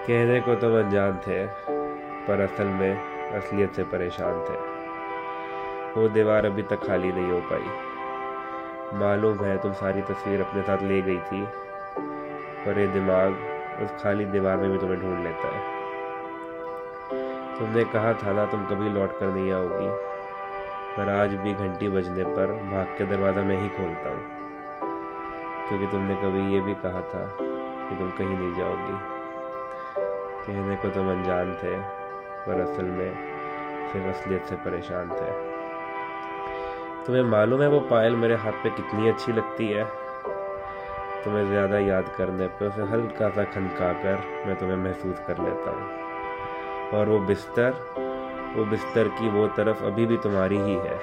कहने को तो अनजान थे, पर असल में असलियत से परेशान थे। वो दीवार अभी तक खाली नहीं हो पाई। मालूम है तुम सारी तस्वीर अपने साथ ले गई थी, पर ये दिमाग उस खाली दीवार में भी तुम्हें ढूंढ लेता है। तुमने कहा था ना तुम कभी लौट कर नहीं आओगी, पर आज भी घंटी बजने पर भाग के दरवाज़ा मैं ही खोलता हूँ, क्योंकि तुमने कभी ये भी कहा था कि तुम कहीं नहीं जाओगी। कहने को तुम अनजान थे, पर असल में सिर्फ़ असलियत से परेशान थे। तुम्हें मालूम है वो पायल मेरे हाथ पे कितनी अच्छी लगती है? तुम्हें ज़्यादा याद करने पे उसे हल्का सा खनका कर मैं तुम्हें महसूस कर लेता हूँ। और वो बिस्तर वो बिस्तर की वो तरफ़ अभी भी तुम्हारी ही है।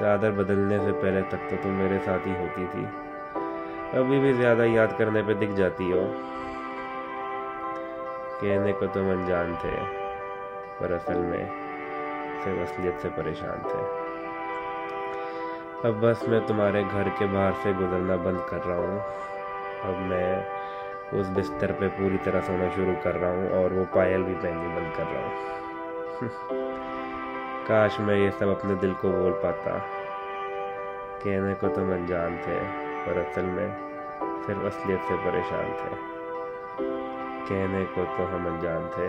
चादर बदलने से पहले तक तो तुम मेरे साथ ही होती थी। अभी भी ज़्यादा याद करने पे दिख जाती हो। कहने को तुम अनजान थे, पर असल में सिर्फ़ असलियत से परेशान थे। अब बस मैं तुम्हारे घर के बाहर से गुजरना बंद कर रहा हूँ। अब मैं उस बिस्तर पे पूरी तरह सोना शुरू कर रहा हूँ और वो पायल भी पहननी बंद कर रहा हूँ। काश मैं ये सब अपने दिल को बोल पाता। कहने को तुम अनजान थे, पर असल में सिर्फ़ असलियत से परेशान थे। कहने को तो हम अनजान थे।